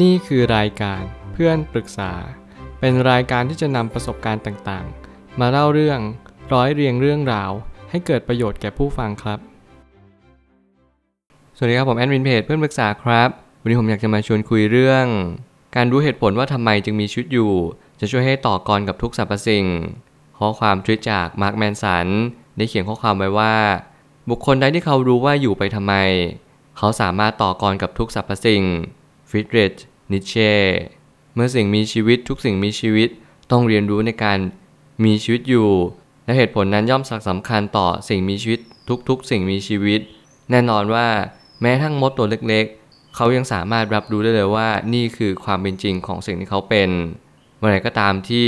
นี่คือรายการเพื่อนปรึกษา เป็นรายการที่จะนำประสบการณ์ต่างๆ มาเล่าเรื่องร้อยเรียงเรื่องราว ให้เกิดประโยชน์แก่ผู้ฟังครับ สวัสดีครับผมแอดมินเพจเพื่อนปรึกษาครับ วันนี้ผมอยากจะมาชวนคุยเรื่อง การรู้เหตุผลว่าทำไมจึงมีชีวิตอยู่ จะช่วยให้ต่อกรกับทุกสรรพสิ่ง ข้อความทวิตจากมาร์คแมนสันได้เขียนข้อความไว้ว่า บุคคลใดที่เขารู้ว่าอยู่ไปทำไม เขาสามารถต่อกรกับทุกสรรพสิ่ง ฟริดริชนิเช่เมื่อสิ่งมีชีวิตทุกสิ่งมีชีวิตต้องเรียนรู้ในการมีชีวิตอยู่ และเหตุผลนั้นย่อมสำคัญต่อสิ่งมีชีวิตทุกๆ สิ่งมีชีวิต แน่นอนว่าแม้ทั้งมดตัวเล็กๆ เขายังสามารถรับรู้ได้เลยว่านี่คือความเป็นจริงของสิ่งที่เขาเป็น เมื่อไหร่ก็ตามที่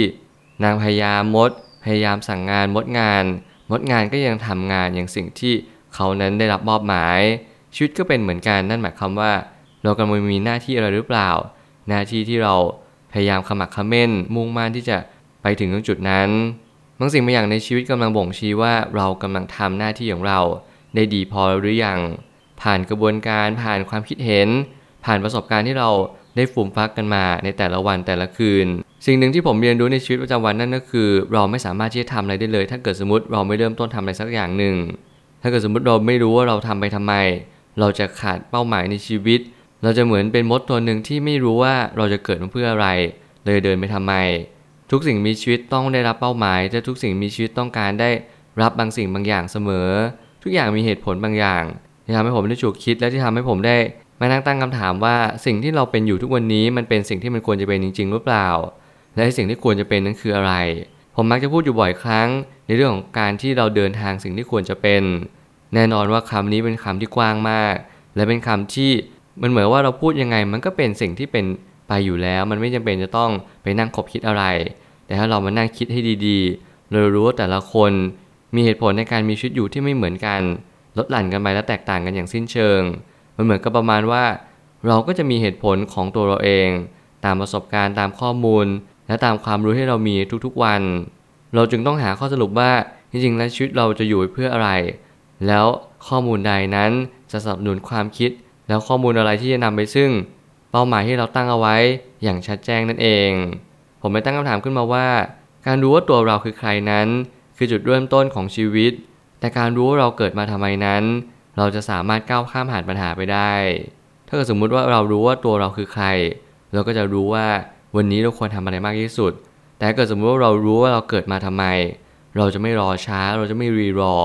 นางพยายามมด พยายามสั่งงานมดงาน มดงานก็ยังทำงานอย่างสิ่งที่เขานั้นได้รับมอบหมายชีวิตก็เป็นเหมือนกันนั่นหมายความว่า เรากำลังมีหน้าที่อะไรหรือเปล่า หน้าที่ที่เราพยายามขมักขม้น มุ่งมั่นที่จะไปถึงตรงจุดนั้นบางสิ่งบางอย่างในชีวิตกำลังบ่งชี้ว่าเรากำลังทำหน้าที่ของเรา ได้ดีพอหรือยังผ่านกระบวนการผ่านความคิดเห็น ผ่านประสบการณ์ที่เราได้ฟูมฟักกันมาในแต่ละวันแต่ละคืน สิ่งหนึ่งที่ผมเรียนรู้ในชีวิตประจำวันนั่นก็คือ เราไม่สามารถที่จะทำอะไรได้เลย ถ้าเกิดสมมติเราไม่เริ่มต้นทำอะไรสักอย่างหนึ่ง ถ้าเกิดสมมติเราไม่รู้ว่าเราทำไปทำไม เราจะขาดเป้าหมายในชีวิต เราจะเหมือนเป็นมดตัวหนึ่งที่ไม่รู้ว่าเราจะเกิดมาเพื่ออะไร เลยเดินไปทำไม ทุกสิ่งมีชีวิตต้องได้รับเป้าหมายแต่ทุกสิ่งมีชีวิตต้องการได้รับบางสิ่งบางอย่างเสมอ ทุกอย่างมีเหตุผลบางอย่าง ที่ทำให้ผมได้ฉุกคิดและที่ทำให้ผมได้มานั่งตั้งคำถามว่าสิ่งที่เราเป็นอยู่ทุกวันนี้มันเป็นสิ่งที่มันควรจะเป็นจริง ๆ หรือเปล่า และสิ่งที่ควรจะเป็นนั้นคืออะไร ผมมักจะพูดอยู่บ่อยครั้ง ในเรื่องของการที่เราเดินทางสิ่งที่ควรจะเป็น แน่นอนว่าคำนี้เป็นคำที่กว้างมาก และเป็นคำที่ มันเหมือนว่าเราพูดยังไง มันก็เป็นสิ่งที่เป็นไปอยู่แล้ว มันไม่จำเป็นจะต้องไปนั่งคบคิดอะไร แต่ถ้าเรามานั่งคิดให้ดีๆเรารู้ว่าแต่ละคนมีเหตุผลในการมีชีวิตอยู่ที่ไม่เหมือนกัน ลดหลั่นกันไปและแตกต่างกันอย่างสิ้นเชิง มันเหมือนกับประมาณว่า เราก็จะมีเหตุผลของตัวเราเอง ตามประสบการณ์ตามข้อมูล และตามความรู้ที่เรามีทุกๆวัน เราจึงต้องหาข้อสรุปว่าจริงๆแล้วชีวิตเราจะอยู่เพื่ออะไร แล้วข้อมูลใดนั้นจะสนับสนุนความคิด แล้วข้อมูลอะไรที่จะนำไปซึ่งเป้าหมายที่เราตั้งเอาไว้อย่างชัดแจ้งนั่นเอง ผมไปตั้งคำถามขึ้นมาว่า การรู้ว่าตัวเราคือใครนั้น คือจุดเริ่มต้นของชีวิต แต่การรู้ว่าเราเกิดมาทำไมนั้น เราจะสามารถก้าวข้ามผ่านปัญหาไปได้ ถ้าเกิดสมมุติว่าเรารู้ว่าตัวเราคือใคร เราก็จะรู้ว่าวันนี้เราควรทำอะไรมากที่สุด แต่เกิดสมมติว่าเรารู้ว่าเราเกิดมาทำไม เราจะไม่รอช้า เราจะไม่รีรอ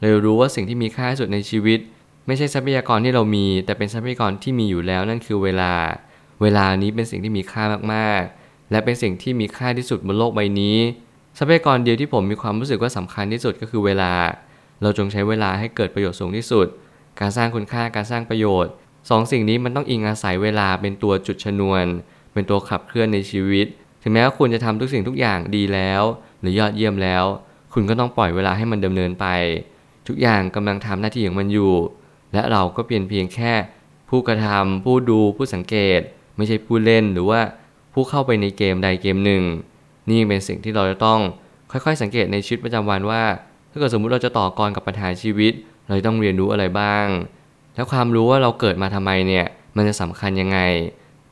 เรารู้ว่าสิ่งที่มีค่าที่สุดในชีวิต ไม่ใช่ทรัพยากรที่เรามี แต่เป็นทรัพยากรที่มีอยู่แล้วนั่นคือเวลา เวลานี้เป็นสิ่งที่มีค่ามากๆ และเป็นสิ่งที่มีค่าที่สุดบนโลกใบนี้ ทรัพยากรเดียวที่ผมมีความรู้สึกว่าสำคัญที่สุดก็คือเวลา เราจงใช้เวลาให้เกิดประโยชน์สูงที่สุด การสร้างคุณค่าการสร้างประโยชน์สองสิ่งนี้มันต้องอิงอาศัยเวลาเป็นตัวจุดชนวน เป็นตัวขับเคลื่อนในชีวิต ถึงแม้ว่าคุณจะทำทุกสิ่งทุกอย่างดีแล้ว หรือยอดเยี่ยมแล้ว คุณก็ต้องปล่อยเวลาให้มันดำเนินไป ทุกอย่างกำลังทำหน้าที่ของมันอยู่ และเราก็เพียงเพียงแค่ ผู้กระทำผู้ดูผู้สังเกต ไม่ใช่ผู้เล่นหรือว่าผู้เข้าไปในเกมใดเกมหนึ่ง นี่เป็นสิ่งที่เราจะต้องค่อยๆ สังเกตในชีวิตประจำวันว่า ถ้าเกิดสมมุติเราจะต่อกรกับปัญหาชีวิต เราต้องเรียนรู้อะไรบ้าง แล้วความรู้ว่าเราเกิดมาทำไมเนี่ยมันจะสำคัญยังไง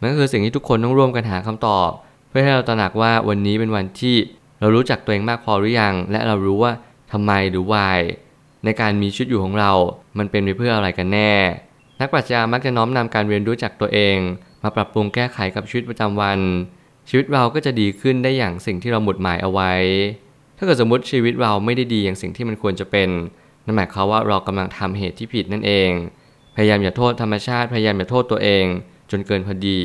มันก็คือสิ่งที่ทุกคนต้องร่วมกันหาคำตอบ เพื่อให้เราตระหนักว่าวันนี้เป็นวันที่เรารู้จักตัวเองมากพอหรือยัง และเรารู้ว่าทำไมหรือ why ในการมีชีวิตอยู่ของเรา มันเป็นไปเพื่ออะไรกันแน่ นักปรัชญามักจะน้อมนำการเรียนรู้จากตัวเอง มาปรับปรุงแก้ไขกับชีวิตประจำวัน ชีวิตเราก็จะดีขึ้นได้อย่างสิ่งที่เราหมุดหมายเอาไว้ ถ้าเกิดสมมติชีวิตเราไม่ได้ดีอย่างสิ่งที่มันควรจะเป็นนั่นหมายความว่าเรากำลังทำเหตุที่ผิดนั่นเอง พยายามอย่าโทษธรรมชาติพยายามอย่าโทษตัวเอง จนเกินพอดี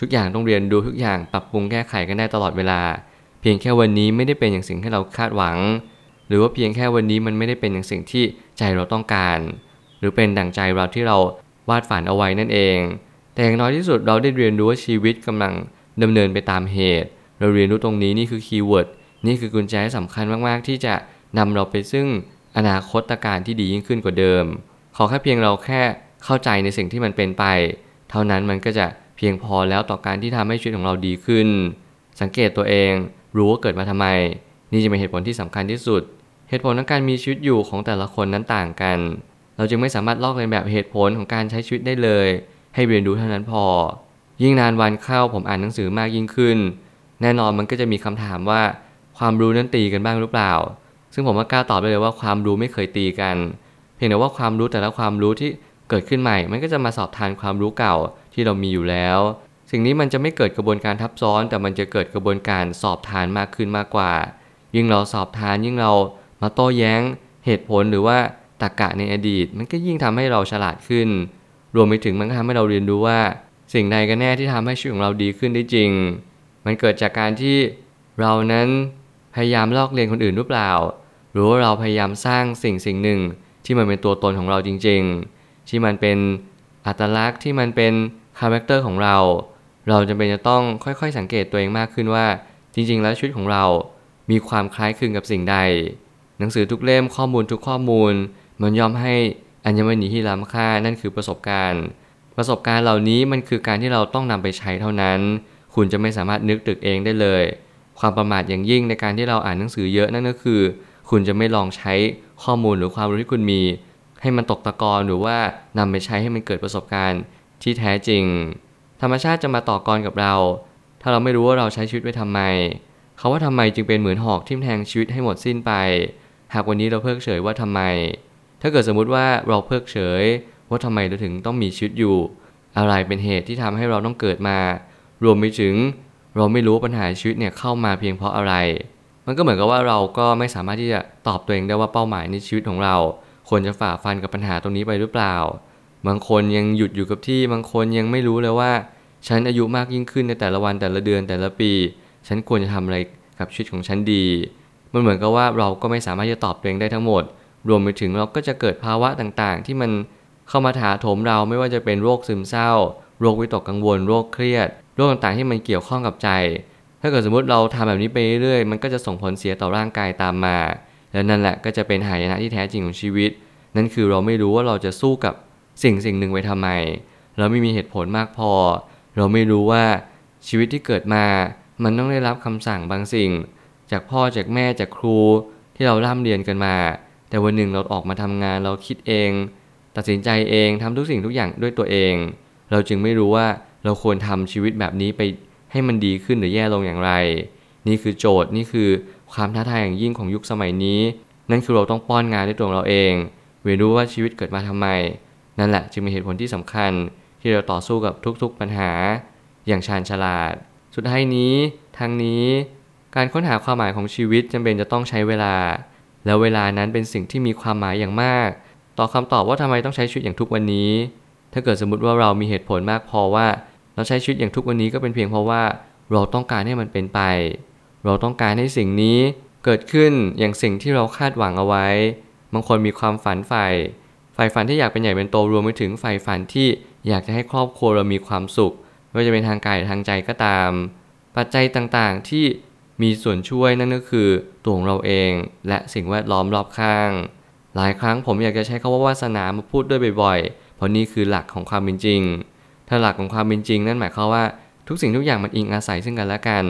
ทุกอย่างต้องเรียนรู้ทุกอย่างปรับปรุงแก้ไขกันได้ตลอดเวลา เพียงแค่วันนี้ไม่ได้เป็นอย่างสิ่งที่เราคาดหวัง หรือว่าเพียงแค่วันนี้มันไม่ได้เป็นอย่างสิ่งที่ใจเราต้องการ หรือเป็นดั่งใจเราที่เราวาดฝันเอาไว้นั่นเอง แต่อย่างน้อยที่สุดเราได้เรียนรู้ว่าชีวิตกำลังดำเนินไปตามเหตุ เราเรียนรู้ตรงนี้นี่คือ keyword นี่คือกุญแจที่สำคัญมากๆ ที่จะนำเราไปซึ่งอนาคตการที่ดียิ่งขึ้นกว่าเดิม ขอแค่เพียงเราแค่เข้าใจในสิ่งที่มันเป็นไป เท่านั้นมันก็จะเพียงพอแล้วต่อการที่ทำให้ชีวิตของเราดีขึ้น สังเกตตัวเองรู้ว่าเกิดมาทำไม นี่จะเป็นเหตุผลที่สำคัญที่สุด เหตุผลของการมีชีวิตอยู่ของแต่ละคนนั้นต่างกัน เราจึงไม่สามารถลอกเลียนแบบเหตุผลของการใช้ชีวิตได้เลย ให้เรียนรู้เท่านั้นพอ ยิ่งนานวันเข้าผมอ่านหนังสือมากยิ่งขึ้น แน่นอนมันก็จะมีคำถามว่า ความรู้นั้นตีกันบ้างหรือเปล่า ซึ่งผมก็กล้าตอบได้เลยว่าความรู้ไม่เคยตีกัน เพียงแต่ว่าความรู้แต่ละความรู้ที่เกิดขึ้นใหม่ มันก็จะมาสอบทานความรู้เก่าที่เรามีอยู่แล้ว สิ่งนี้มันจะไม่เกิดกระบวนการทับซ้อน แต่มันจะเกิดกระบวนการสอบทานมากขึ้นมากกว่า ยิ่งเราสอบทานยิ่งเรา มาโต้แย้งเหตุผลหรือว่าตรรกะในอดีต มันก็ยิ่งทำให้เราฉลาดขึ้น รวมไปถึงมันก็ทำให้เราเรียนรู้ว่า สิ่งใดกันแน่ที่ทำให้ชีวิตของเราดีขึ้นได้จริง มันเกิดจากการที่เรานั้นพยายามลอกเลียนคนอื่นหรือเปล่า หรือว่าเราพยายามสร้างสิ่งสิ่งหนึ่งที่มันเป็นตัวตนของเราจริง ๆ ที่มันเป็นอัตลักษณ์ที่มันเป็น character ของเรา เราจำเป็นจะต้องค่อยๆ สังเกตตัวเองมากขึ้นว่า จริง ๆ แล้วชีวิตของเรา มีความคล้ายคลึงกับสิ่งใด หนังสือทุกเล่มข้อมูลทุกข้อมูล มันย่อมให้อัญมณีที่ล้ำค่านั่นคือประสบการณ์ ประสบการณ์เหล่านี้มันคือการที่เราต้องนำไปใช้เท่านั้น คุณจะไม่สามารถนึกคิดเองได้เลย ความประมาทอย่างยิ่งในการที่เราอ่านหนังสือเยอะนั่นก็คือ คุณจะไม่ลองใช้ข้อมูลหรือความรู้ที่คุณมี ให้มันตกตะกอนหรือว่านำไปใช้ให้มันเกิดประสบการณ์ที่แท้จริง ธรรมชาติจะมาต่อกรกับเรา ถ้าเราไม่รู้ว่าเราใช้ชีวิตไว้ทำไมเขาว่าทำไมจึงเป็นเหมือนหอกทิ่มแทงชีวิตให้หมดสิ้นไป หากวันนี้เราเพิกเฉยว่าทำไม ถ้าเกิดสมมุติว่าเราเพิกเฉยว่าทำไมเราถึงต้องมีชีวิตอยู่ อะไรเป็นเหตุที่ทำให้เราต้องเกิดมา รวมไปถึง เราไม่รู้ปัญหาชีวิตเนี่ยเข้ามาเพียงเพราะอะไร มันก็เหมือนกับว่าเราก็ไม่สามารถที่จะตอบตัวเองได้ว่าเป้าหมายในชีวิตของเรา ควรจะฝ่าฟันกับปัญหาตรงนี้ไปหรือเปล่า บางคนยังหยุดอยู่กับที่บางคนยังไม่รู้เลยว่าฉันอายุมากยิ่งขึ้นในแต่ละวันแต่ละเดือนแต่ละปี ฉันควรจะทำอะไรกับชีวิตของฉันดี มันเหมือนกับว่าเราก็ไม่สามารถจะตอบตัวเองได้ทั้งหมด รวมไปถึงเราก็จะเกิดภาวะต่างๆ ที่มันเข้ามาถาโถมเราไม่ว่าจะเป็นโรคซึมเศร้า โรควิตกกังวล โรคเครียด โรคต่างๆ ที่มันเกี่ยวข้องกับใจ ถ้าเกิดสมมติเราทำแบบนี้ไปเรื่อยๆมันก็จะส่งผลเสียต่อร่างกายตามมา และนั่นแหละก็จะเป็นหายนะที่แท้จริงของชีวิต นั่นคือเราไม่รู้ว่าเราจะสู้กับสิ่งสิ่งหนึ่งไว้ทำไม เราไม่มีเหตุผลมากพอ เราไม่รู้ว่าชีวิตที่เกิดมา มันต้องได้รับคำสั่งบางสิ่ง จากพ่อจากแม่จากครูที่เราร่ำเรียนกันมา แต่วันหนึ่งเราออกมาทำงานเราคิดเอง ตัดสินใจเองทำทุกสิ่งทุกอย่างด้วยตัวเอง เราจึงไม่รู้ว่าเราควรทำชีวิตแบบนี้ไปให้มันดีขึ้นหรือแย่ลงอย่างไร นี่คือโจทย์นี่คือความท้าทายอย่างยิ่งของยุคสมัยนี้ นั่นคือเราต้องป้อนงานด้วยตัวเราเองเรียนรู้ว่าชีวิตเกิดมาทำไม นั่นแหละจึงเป็นเหตุผลที่สำคัญ ที่เราต่อสู้กับทุกๆปัญหา อย่างชาญฉลาด สุดท้ายนี้ทางนี้ การค้นหาความหมายของชีวิตจำเป็นจะต้องใช้เวลา แล้วเวลานั้นเป็นสิ่งที่มีความหมายอย่างมาก ต่อคำตอบว่าทำไมต้องใช้ชีวิตอย่างทุกวันนี้ ถ้าเกิดสมมติว่าเรามีเหตุผลมากพอว่า เราใช้ชีวิตอย่างทุกวันนี้ก็เป็นเพียงเพราะว่า เราต้องการให้มันเป็นไป เราต้องการให้สิ่งนี้เกิดขึ้นอย่างสิ่งที่เราคาดหวังเอาไว้ บางคนมีความฝันใฝ่ใฝ่ฝันที่อยากเป็นใหญ่เป็นโตรวมไปถึงใฝ่ฝันที่อยากจะให้ครอบครัวเรามีความสุขไม่ว่าจะเป็นทางกายหรือทางใจก็ตาม ปัจจัยต่างๆที่ มีส่วนช่วยนั่นก็คือตัวของเราเองและสิ่งแวดล้อมรอบข้าง หลายครั้งผมอยากจะใช้คำว่าวาสนามาพูดด้วยบ่อยๆ เพราะนี่คือหลักของความเป็นจริง ถ้าหลักของความเป็นจริง นั่นหมายความว่าทุกสิ่งทุกอย่างมันอิงอาศัยซึ่งกันและกัน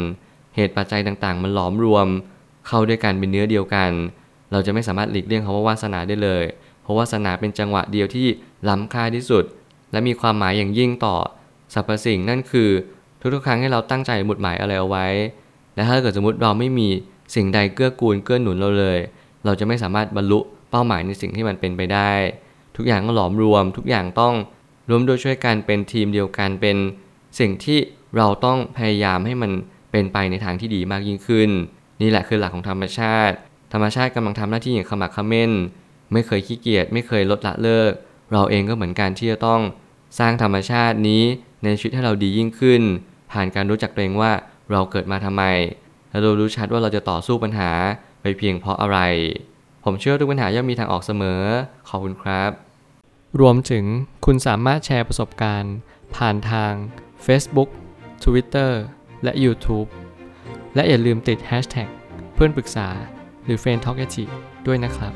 เหตุปัจจัยต่างๆ มันหลอมรวม เข้าด้วยกันเป็นเนื้อเดียวกัน เราจะไม่สามารถหลีกเลี่ยงคำว่าวาสนาได้เลย เพราะวาสนาเป็นจังหวะเดียวที่ล้ำค่าที่สุด และมีความหมายอย่างยิ่งต่อสรรพสิ่งนั่นคือ ทุกๆ ครั้งให้เราตั้งใจหมุดหมายอะไรเอาไว้ และถ้าเกิดสมมติเราไม่มีสิ่งใดเกื้อกูลเกื้อหนุนเราเลย เราจะไม่สามารถบรรลุเป้าหมายในสิ่งที่มันเป็นไปได้ ทุกอย่างก็หลอมรวม ทุกอย่างต้องรวมโดยช่วยกันเป็นทีมเดียวกันเป็นสิ่งที่เราต้องพยายามให้มันเป็นไปในทางที่ดีมากยิ่งขึ้น นี่แหละคือหลักของธรรมชาติ ธรรมชาติกำลังทำหน้าที่อย่างขมักขม้น ไม่เคยขี้เกียจไม่เคยลดละเลิก เราเองก็เหมือนกันที่จะต้องสร้างธรรมชาตินี้ในชีวิตให้เราดียิ่งขึ้น ผ่านการรู้จักตัวเองว่า เราเกิดมาทำไม และเรารู้ชัดว่าเราจะต่อสู้ปัญหาไปเพียงเพราะอะไร ผมเชื่อทุกปัญหาย่อมมีทางออกเสมอ ขอบคุณครับ รวมถึงคุณสามารถแชร์ประสบการณ์ ผ่านทาง Facebook Twitter และ YouTube และอย่าลืมติด Hashtag เพื่อนปรึกษาหรือ f r ร e n d t a l k a ด้วยนะครับ